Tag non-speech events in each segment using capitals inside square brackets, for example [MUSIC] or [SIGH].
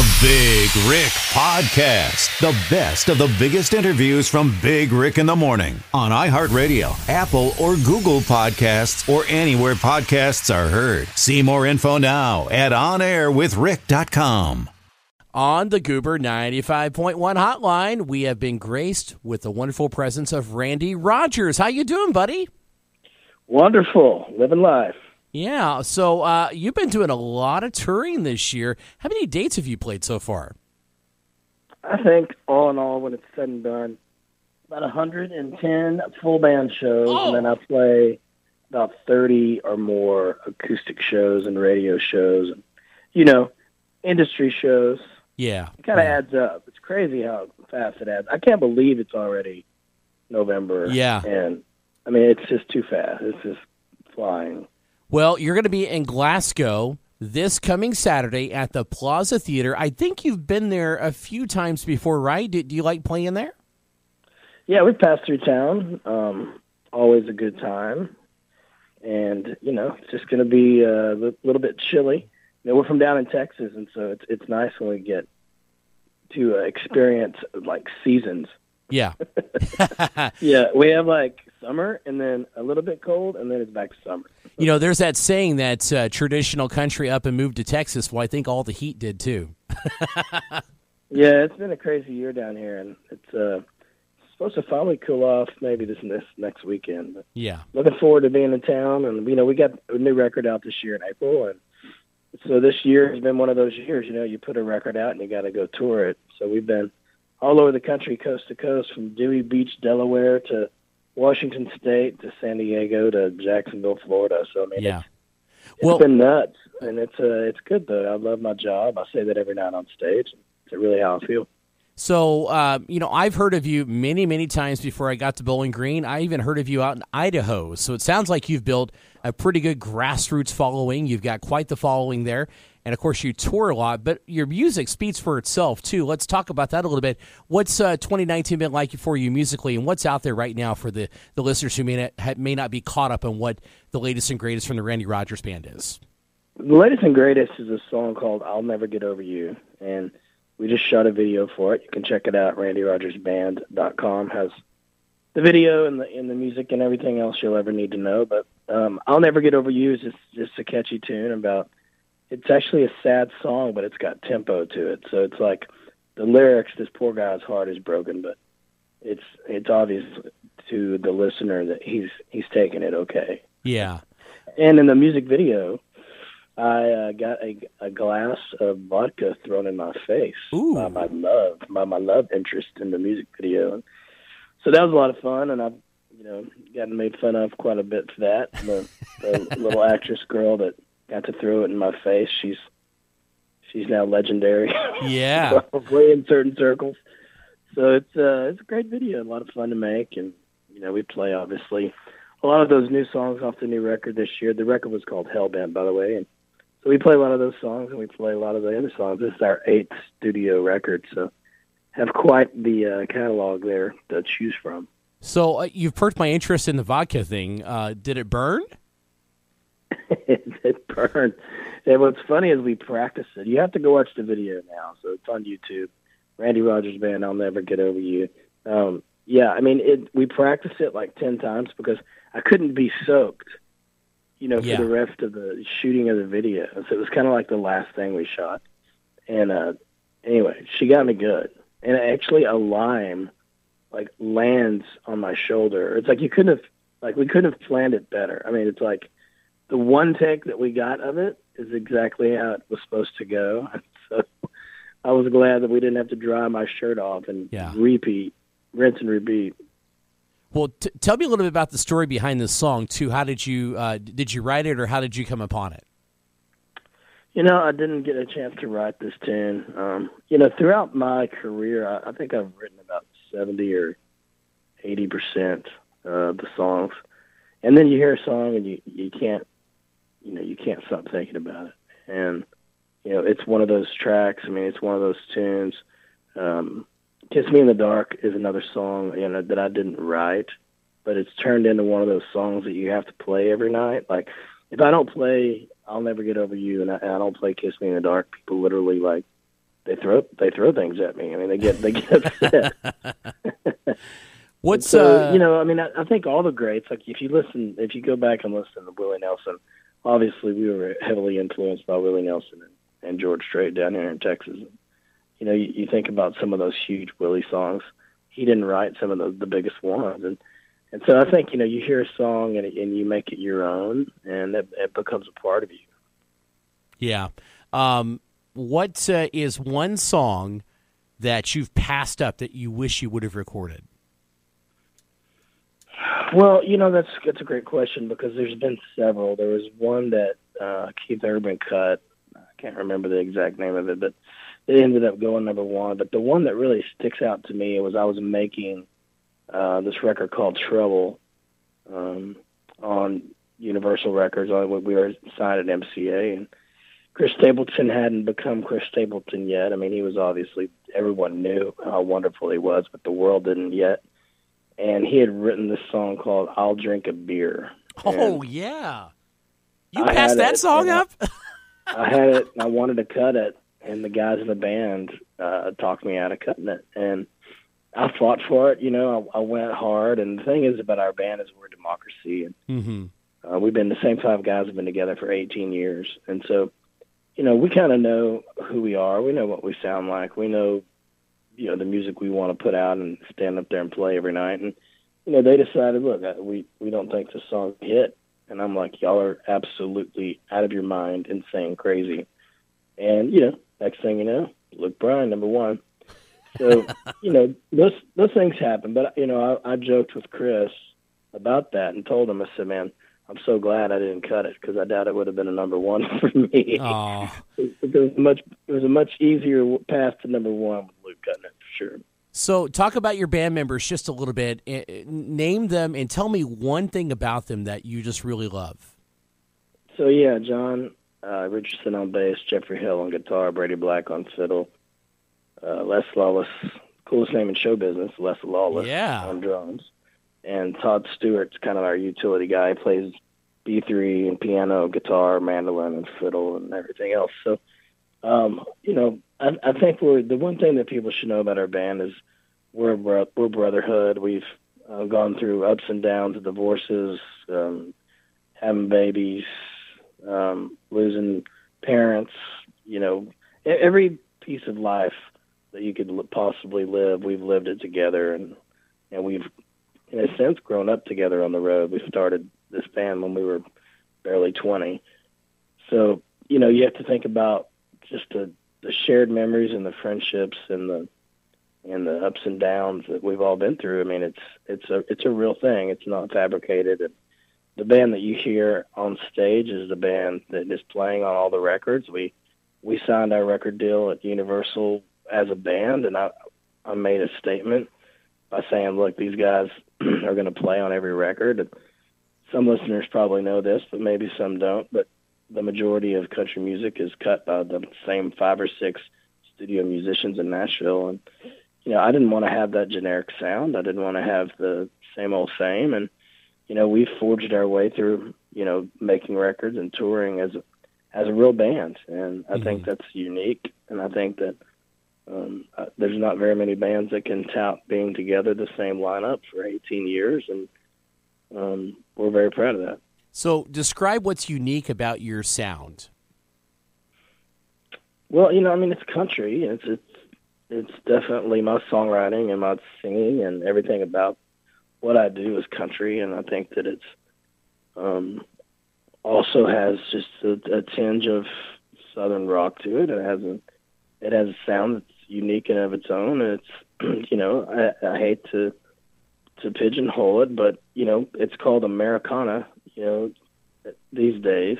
The Big Rick Podcast. The best of the biggest interviews from Big Rick in the Morning on iHeartRadio, Apple, or Google Podcasts, or anywhere podcasts are heard. See more info now at onairwithrick.com. On the Goober 95.1 hotline, we have been graced with the wonderful presence of Randy Rogers. How you doing, buddy? Wonderful. Living life. Yeah, so uh, you've been doing a lot of touring this year. How many dates have you played so far? I think all in all, when it's said and done, about 110 full band shows, Oh. and then I play about 30 or more acoustic shows and radio shows, and you know, industry shows. Yeah. It kind of adds up. It's crazy how fast it adds. I can't believe it's already November. Yeah. and I mean, it's just too fast. It's just flying. Well, you're going to be in Glasgow this coming Saturday at the Plaza Theater. I think you've been there a few times before, right? Do, do you like playing there? Yeah, we've passed through town. Um, always a good time, and you know, it's just going to be uh, a little bit chilly. You know, we're from down in Texas, and so it's it's nice when we get to uh, experience like seasons. Yeah. [LAUGHS] Yeah, we have like summer, and then a little bit cold, and then it's back to summer. You know, there's that saying that uh, traditional country up and moved to Texas. Well, I think all the heat did too. [LAUGHS] Yeah, it's been a crazy year down here, and it's uh, supposed to finally cool off maybe this this next weekend. But Yeah. looking forward to being in town and you know we got a new record out this year in april and so this year has been one of those years you know you put a record out and you got to go tour it so we've been all over the country coast to coast from dewey beach delaware to washington state to san diego to jacksonville florida so i mean Yeah. it's, it's Well- been nuts and it's uh it's good though i love my job i say that every night on stage it's really how i feel So, uh, you know, I've heard of you many, many times before I got to Bowling Green. I even heard of you out in Idaho. So it sounds like you've built a pretty good grassroots following. You've got quite the following there. And of course, you tour a lot, but your music speaks for itself, too. Let's talk about that a little bit. What's uh, 2019 been like for you musically, and what's out there right now for the, the listeners who may not, may not be caught up on what the latest and greatest from the Randy Rogers Band is? The latest and greatest is a song called "I'll Never Get Over You," and we just shot a video for it. You can check it out. RandyRogersBand.com has the video and the and the music and everything else you'll ever need to know. But um, "I'll Never Get Over You" is just, just a catchy tune about. It's actually a sad song, but it's got tempo to it. So it's like the lyrics. This poor guy's heart is broken, but it's it's obvious to the listener that he's he's taking it okay. Yeah. And in the music video, I uh, got a, a glass of vodka thrown in my face Ooh. by my love, by my love interest in the music video. So that was a lot of fun, and I've you know gotten made fun of quite a bit for that. The, the [LAUGHS] little actress girl that got to throw it in my face, she's she's now legendary. [LAUGHS] Yeah. [LAUGHS] probably in certain circles. So it's uh, it's a great video, a lot of fun to make, and you know we play obviously a lot of those new songs off the new record this year. The record was called Hellbent, by the way, and so we play a lot of those songs, and we play a lot of the other songs. This is our eighth studio record, so have quite the uh, catalog there to choose from. So uh, you've perked my interest in the vodka thing. Uh, did it burn? [LAUGHS] it burned. And what's funny is we practice it. You have to go watch the video now, so it's on YouTube. Randy Rogers Band, I'll never get over you. Um, yeah, I mean, it. We practiced it like ten times because I couldn't be soaked, you know, for Yeah. the rest of the shooting of the video. So it was kind of like the last thing we shot. And uh, anyway, she got me good, and actually a lime like lands on my shoulder. It's like you couldn't have like we couldn't have planned it better. I mean, it's like the one take that we got of it is exactly how it was supposed to go. [LAUGHS] So I was glad that we didn't have to dry my shirt off and Yeah. repeat, rinse and repeat. Well, t- tell me a little bit about the story behind this song too. How did you uh, did you write it, or how did you come upon it? You know, I didn't get a chance to write this tune. Um, you know, throughout my career, I, I think I've written about seventy or eighty percent of the songs, and then you hear a song and you you can't, you know, you can't stop thinking about it. And you know, it's one of those tracks. I mean, it's one of those tunes. Um, "Kiss Me in the Dark" is another song you know that I didn't write, but it's turned into one of those songs that you have to play every night. Like if I don't play "I'll Never Get Over You" and I, and I don't play "Kiss Me in the Dark," people literally like they throw they throw things at me. I mean, they get they get upset. [LAUGHS] [LAUGHS] What's so uh, you know? I mean, I, I think all the greats. Like if you listen, if you go back and listen to Willie Nelson, obviously we were heavily influenced by Willie Nelson and, and George Strait down here in Texas. You know, you, you think about some of those huge Willie songs. He didn't write some of the, the biggest ones, and and so I think you know you hear a song and and you make it your own, and it, it becomes a part of you. Yeah. Um, what uh, is one song that you've passed up that you wish you would have recorded? Well, you know that's that's a great question because there's been several. There was one that uh, Keith Urban cut. I can't remember the exact name of it, but it ended up going number one. But the one that really sticks out to me was I was making uh, this record called Trouble um, on Universal Records. On we were signed at MCA, and Chris Stapleton hadn't become Chris Stapleton yet. I mean, he was obviously everyone knew how wonderful he was, but the world didn't yet. And he had written this song called "I'll Drink a Beer." Oh And yeah, you I passed that it, song up. I had it, and I wanted to cut it, and the guys in the band uh, talked me out of cutting it, and I fought for it. You know, I, I went hard, and the thing is about our band is we're a democracy, and mm-hmm. uh, we've been the same five guys have been together for 18 years, and so, you know, we kind of know who we are. We know what we sound like. We know, you know, the music we want to put out and stand up there and play every night. And you know, they decided, look, uh, we we don't think the song hit, and I'm like, y'all are absolutely out of your mind, insane, crazy. And you know, next thing you know, Luke Bryan, number one. So [LAUGHS] you know, those those things happen. But you know, I, I joked with Chris about that and told him, I said, man, I'm so glad I didn't cut it because I doubt it would have been a number one [LAUGHS] for me. Oh, it was a much it was a much easier path to number one with Luke cutting it for sure. so talk about your band members just a little bit. Eh, eh, Name them and tell me one thing about them that you just really love. So yeah, John uh, Richardson on bass, Geoffrey Hill on guitar, Brady Black on fiddle, uh, Les Lawless, coolest name in show business, Les Lawless Yeah. on drums, and Todd Stewart's kind of our utility guy. He plays B3 and piano, guitar, mandolin, and fiddle, and everything else. So, um, you know, I, I think we're the one thing that people should know about our band is we're we're brotherhood. We've uh, gone through ups and downs, divorces, um, having babies, um, losing parents. You know, every piece of life that you could possibly live, we've lived it together, and and we've, in a sense, grown up together on the road. We started this band when we were barely twenty, so you know you have to think about just the the shared memories and the friendships and the and the ups and downs that we've all been through. I mean, it's it's a it's a real thing. It's not fabricated. And the band that you hear on stage is the band that is playing on all the records. We we signed our record deal at Universal as a band, and I I made a statement by saying, look, these guys are going to play on every record. And some listeners probably know this, but maybe some don't. But the majority of country music is cut by the same five or six studio musicians in Nashville, and you know, I didn't want to have that generic sound. I didn't want to have the same old same. And, you know, we forged our way through, you know, making records and touring as a, as a real band. And I think mm-hmm. that's unique. And I think that um, uh, there's not very many bands that can tout being together the same lineup for 18 years. And um, we're very proud of that. So describe what's unique about your sound. Well, you know, I mean, it's country. It's it's it's definitely my songwriting and my singing and everything about what I do is country, and I think that it's um, also has just a, a tinge of southern rock to it. It has a it has a sound unique and of its own. It's [CLEARS THROAT] you know I, I hate to to pigeonhole it, but you know it's called Americana. You know these days.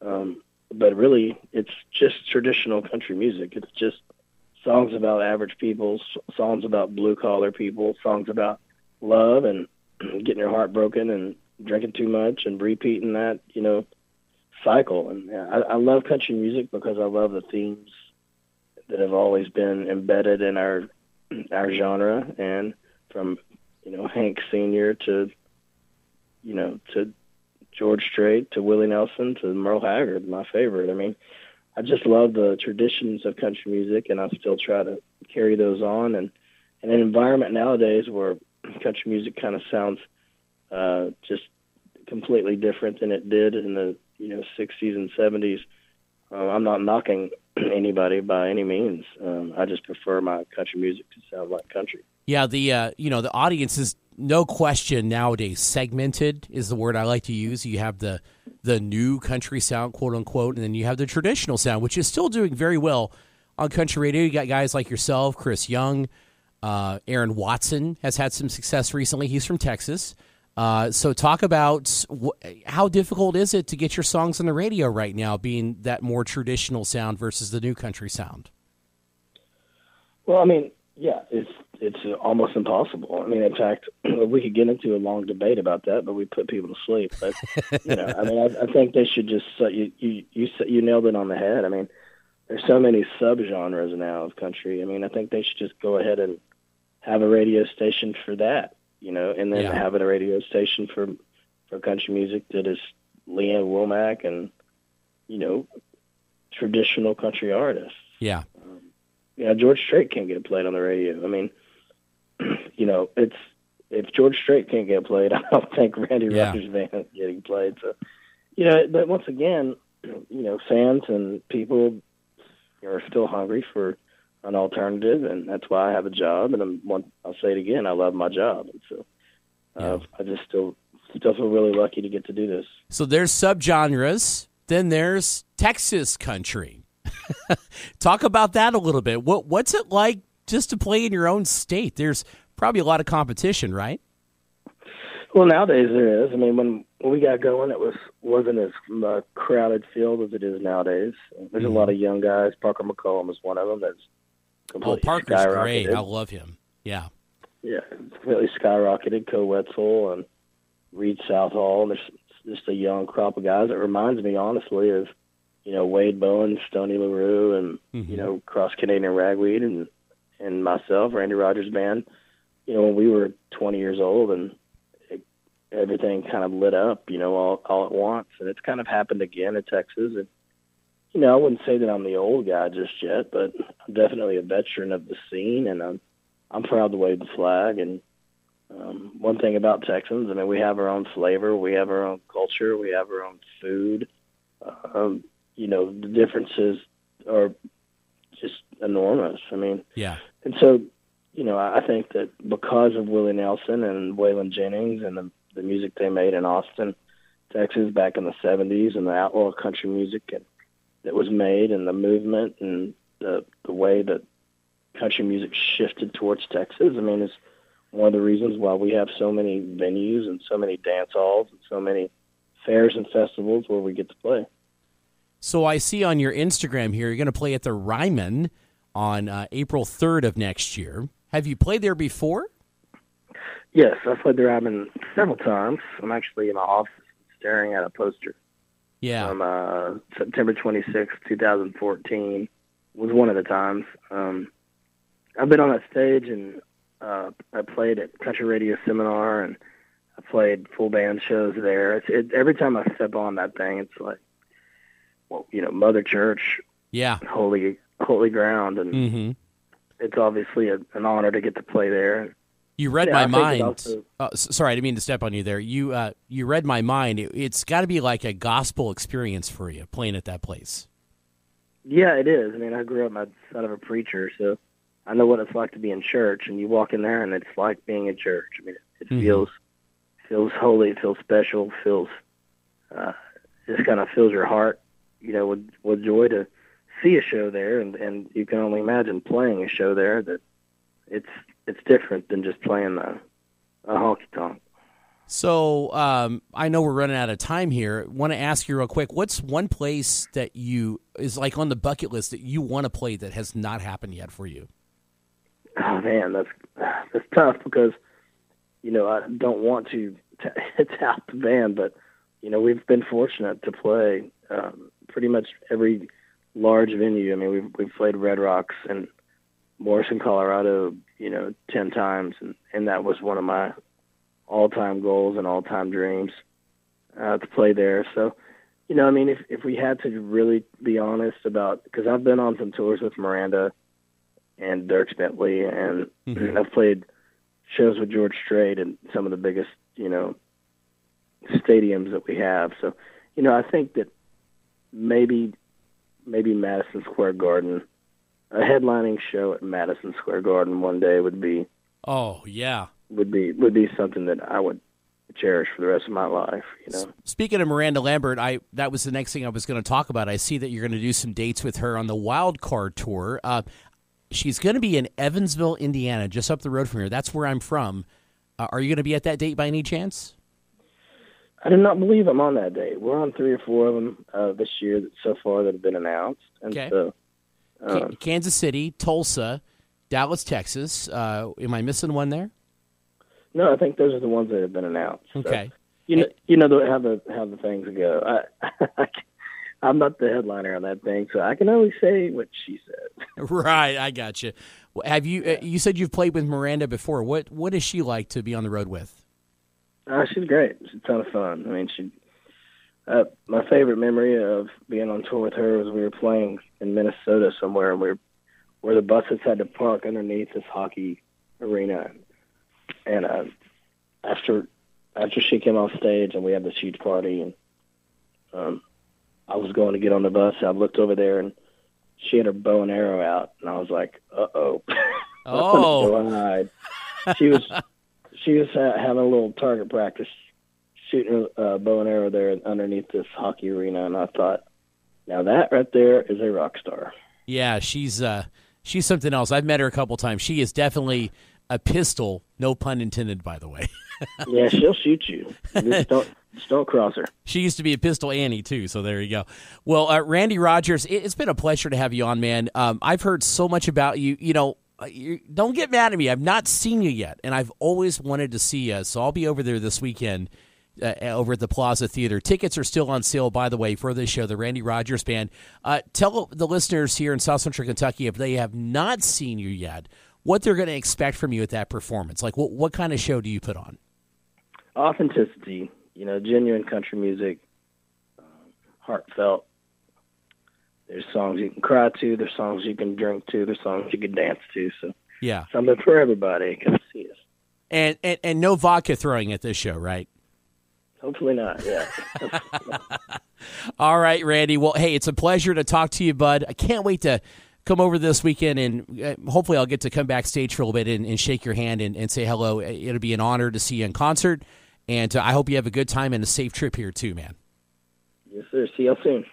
Um, but really, it's just traditional country music. It's just songs about average people, songs about blue collar people, songs about love and [CLEARS THROAT] getting your heart broken and drinking too much and repeating that, you know, cycle. And I, I love country music because I love the themes that have always been embedded in our our genre and from you know Hank Senior to you know to George Strait to Willie Nelson to Merle Haggard, my favorite. I mean, I just love the traditions of country music, and I still try to carry those on. And in an environment nowadays where country music kind of sounds uh, just completely different than it did in the you know 60s and 70s. Uh, I'm not knocking [CLEARS THROAT] anybody by any means. Um, I just prefer my country music to sound like country. Yeah, the uh, you know the audience is no question nowadays segmented is the word I like to use. You have the the new country sound, quote unquote, and then you have the traditional sound, which is still doing very well on country radio. You got guys like yourself, Chris Young, uh, Aaron Watson has had some success recently. He's from Texas. Uh, so talk about wh- how difficult is it to get your songs on the radio right now, being that more traditional sound versus the new country sound. Well, I mean, yeah, it's it's almost impossible. I mean, in fact, [CLEARS THROAT] we could get into a long debate about that, but we put people to sleep. But you know, I mean, I, I think they should just uh, you you you you nailed it on the head. I mean, there's so many subgenres now of country. I mean, I think they should just go ahead and have a radio station for that, you know, and then Yeah. have a radio station for for country music that is Lee Ann Womack and you know traditional country artists Yeah, um, you know, George Strait can't get played on the radio. I mean, [CLEARS THROAT] you know, it's if George Strait can't get played, [LAUGHS] I don't think Randy Yeah. Rogers band is getting played. So, you know, but once again, [CLEARS THROAT] you know, fans and people are still hungry for an alternative, and that's why I have a job. And I'm, one, I'll say it again, I love my job, and so uh, I just still still feel really lucky to get to do this. So there's subgenres. Then there's Texas country. [LAUGHS] Talk about that a little bit. What what's it like just to play in your own state? There's probably a lot of competition, right? Well, nowadays there is. I mean, when when we got going, it was wasn't as uh, crowded field as it is nowadays. There's a lot of young guys. Parker McCollum is one of them. That's Oh, Parker's great. I love him. Yeah. Yeah, it's completely skyrocketed. Koe Wetzel and Read Southall. And there's just a young crop of guys. It reminds me, honestly, of you know Wade Bowen, Stoney LaRue, and Mhm. you know Cross Canadian Ragweed, and and myself, Randy Rogers Band. You know, when we were 20 years old, and it, everything kind of lit up, you know, all all at once, and it's kind of happened again in Texas. And you know, I wouldn't say that I'm the old guy just yet, but I'm definitely a veteran of the scene, and I'm I'm proud to wave the flag. And um, one thing about Texans, I mean, we have our own flavor, we have our own culture, we have our own food. Um, you know, the differences are just enormous. I mean, Yeah. and so, you know, I I think that because of Willie Nelson and Waylon Jennings and the, the music they made in Austin, Texas back in the 70s and the outlaw country music and, that was made and the movement and the, the way that country music shifted towards Texas, I mean, it's one of the reasons why we have so many venues and so many dance halls and so many fairs and festivals where we get to play. So I see on your Instagram here, you're going to play at the Ryman on uh, April 3rd of next year. Have you played there before? Yes, I've played the Ryman several times. I'm actually in my office staring at a poster Yeah. from uh, September 26, 2014 was one of the times. Um, I've been on that stage and uh, I played at Country Radio Seminar and I played full band shows there. It's, it, every time I step on that thing, it's like, well, you know, Mother Church, yeah. holy holy ground, and hmm it's obviously a, an honor to get to play there. You read Yeah, my mind. uh, sorry, I didn't mean to step on you there. You uh, you read my mind. It, it's got to be like a gospel experience for you playing at that place. Yeah, it is. I mean, I grew up my son of a preacher, so I know what it's like to be in church. And you walk in there, and it's like being in church. I mean, it, it Mhm. feels feels holy, it feels special, feels uh, just kind of fills your heart, you know, with with joy to see a show there. And and you can only imagine playing a show there that it's it's different than just playing a a honky tonk. So um, I know we're running out of time here. Want to ask you real quick? What's one place that you is like on the bucket list that you want to play that has not happened yet for you? Oh man, that's that's tough because you know I don't want to [LAUGHS] t- tout the band, but you know we've been fortunate to play um, pretty much every large venue. I mean we've we've played Red Rocks and Morrison, Colorado, you know, ten times, and and that was one of my all-time goals and all-time dreams uh, to play there. So you know, I mean, if if we had to really be honest about, because I've been on some tours with Miranda and Dierks Bentley, and mm-hmm. I've played shows with George Strait and some of the biggest, you know, stadiums that we have. So, you know, I think that maybe maybe Madison Square Garden, a headlining show at Madison Square Garden one day would be. Oh yeah, would be would be something that I would cherish for the rest of my life. You know. Speaking of Miranda Lambert, I that was the next thing I was going to talk about. I see that you're going to do some dates with her on the Wild Card tour. Uh, she's going to be in Evansville, Indiana, just up the road from here. That's where I'm from. Uh, are you going to be at that date by any chance? I do not believe I'm on that date. We're on three or four of them uh, this year so far that have been announced. And okay. So, um, Kansas City, Tulsa, Dallas, Texas. Uh, am I missing one there? No, I think those are the ones that have been announced. Okay. So, you know, you know how the how the things go. I, [LAUGHS] I'm not the headliner on that thing, so I can only say what she said. [LAUGHS] [LAUGHS] right, I got you. Have you? Uh, you said you've played with Miranda before. What What is she like to be on the road with? Uh, she's great. She's a ton of fun. I mean, she. Uh, my favorite memory of being on tour with her was we were playing in Minnesota somewhere, and we were where the buses had to park underneath this hockey arena, and uh, after after she came off stage and we had this huge party, and um, I was going to get on the bus, I looked over there and she had her bow and arrow out, and I was like, "Uh [LAUGHS] oh." Oh. she was she was having a little target practice, shooting a uh, bow and arrow there underneath this hockey arena, and I thought, now that right there is a rock star. Yeah, she's uh, she's something else. I've met her a couple times. She is definitely a pistol, no pun intended, by the way. [LAUGHS] yeah, she'll shoot you. Just don't just don't cross her. She used to be a pistol Annie too, so there you go. Well, uh, Randy Rogers, it, has been a pleasure to have you on, man. Um, I've heard so much about you. You know, uh, you, don't get mad at me. I've not seen you yet, and I've always wanted to see you. So I'll be over there this weekend. Uh, over at the Plaza Theater. Tickets are still on sale, by the way, for this show, the Randy Rogers Band. Uh, tell the listeners here in South Central Kentucky if they have not seen you yet, what they're going to expect from you at that performance. Like, what, what kind of show do you put on? Authenticity, you know, genuine country music, um, heartfelt. There's songs you can cry to. There's songs you can drink to. There's songs you can dance to. So yeah, something for everybody. Come see us. And, and and no vodka throwing at this show, right? Hopefully not. Yeah. [LAUGHS] All right, Randy. Well, hey, it's a pleasure to talk to you, bud. I can't wait to come over this weekend and uh, hopefully I'll get to come backstage for a little bit and, and shake your hand and, and, say hello. It'll be an honor to see you in concert. And uh, I hope you have a good time and a safe trip here, too, man. Yes, sir. See you soon.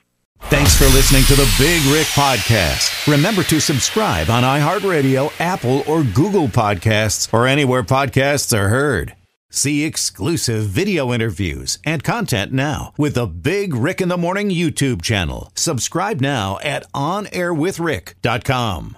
Thanks for listening to the Big Rick Podcast. Remember to subscribe on iHeartRadio, Apple, or Google Podcasts, or anywhere podcasts are heard. See exclusive video interviews and content now with the Big Rick in the Morning YouTube channel. Subscribe now at OnAirWithRick.com.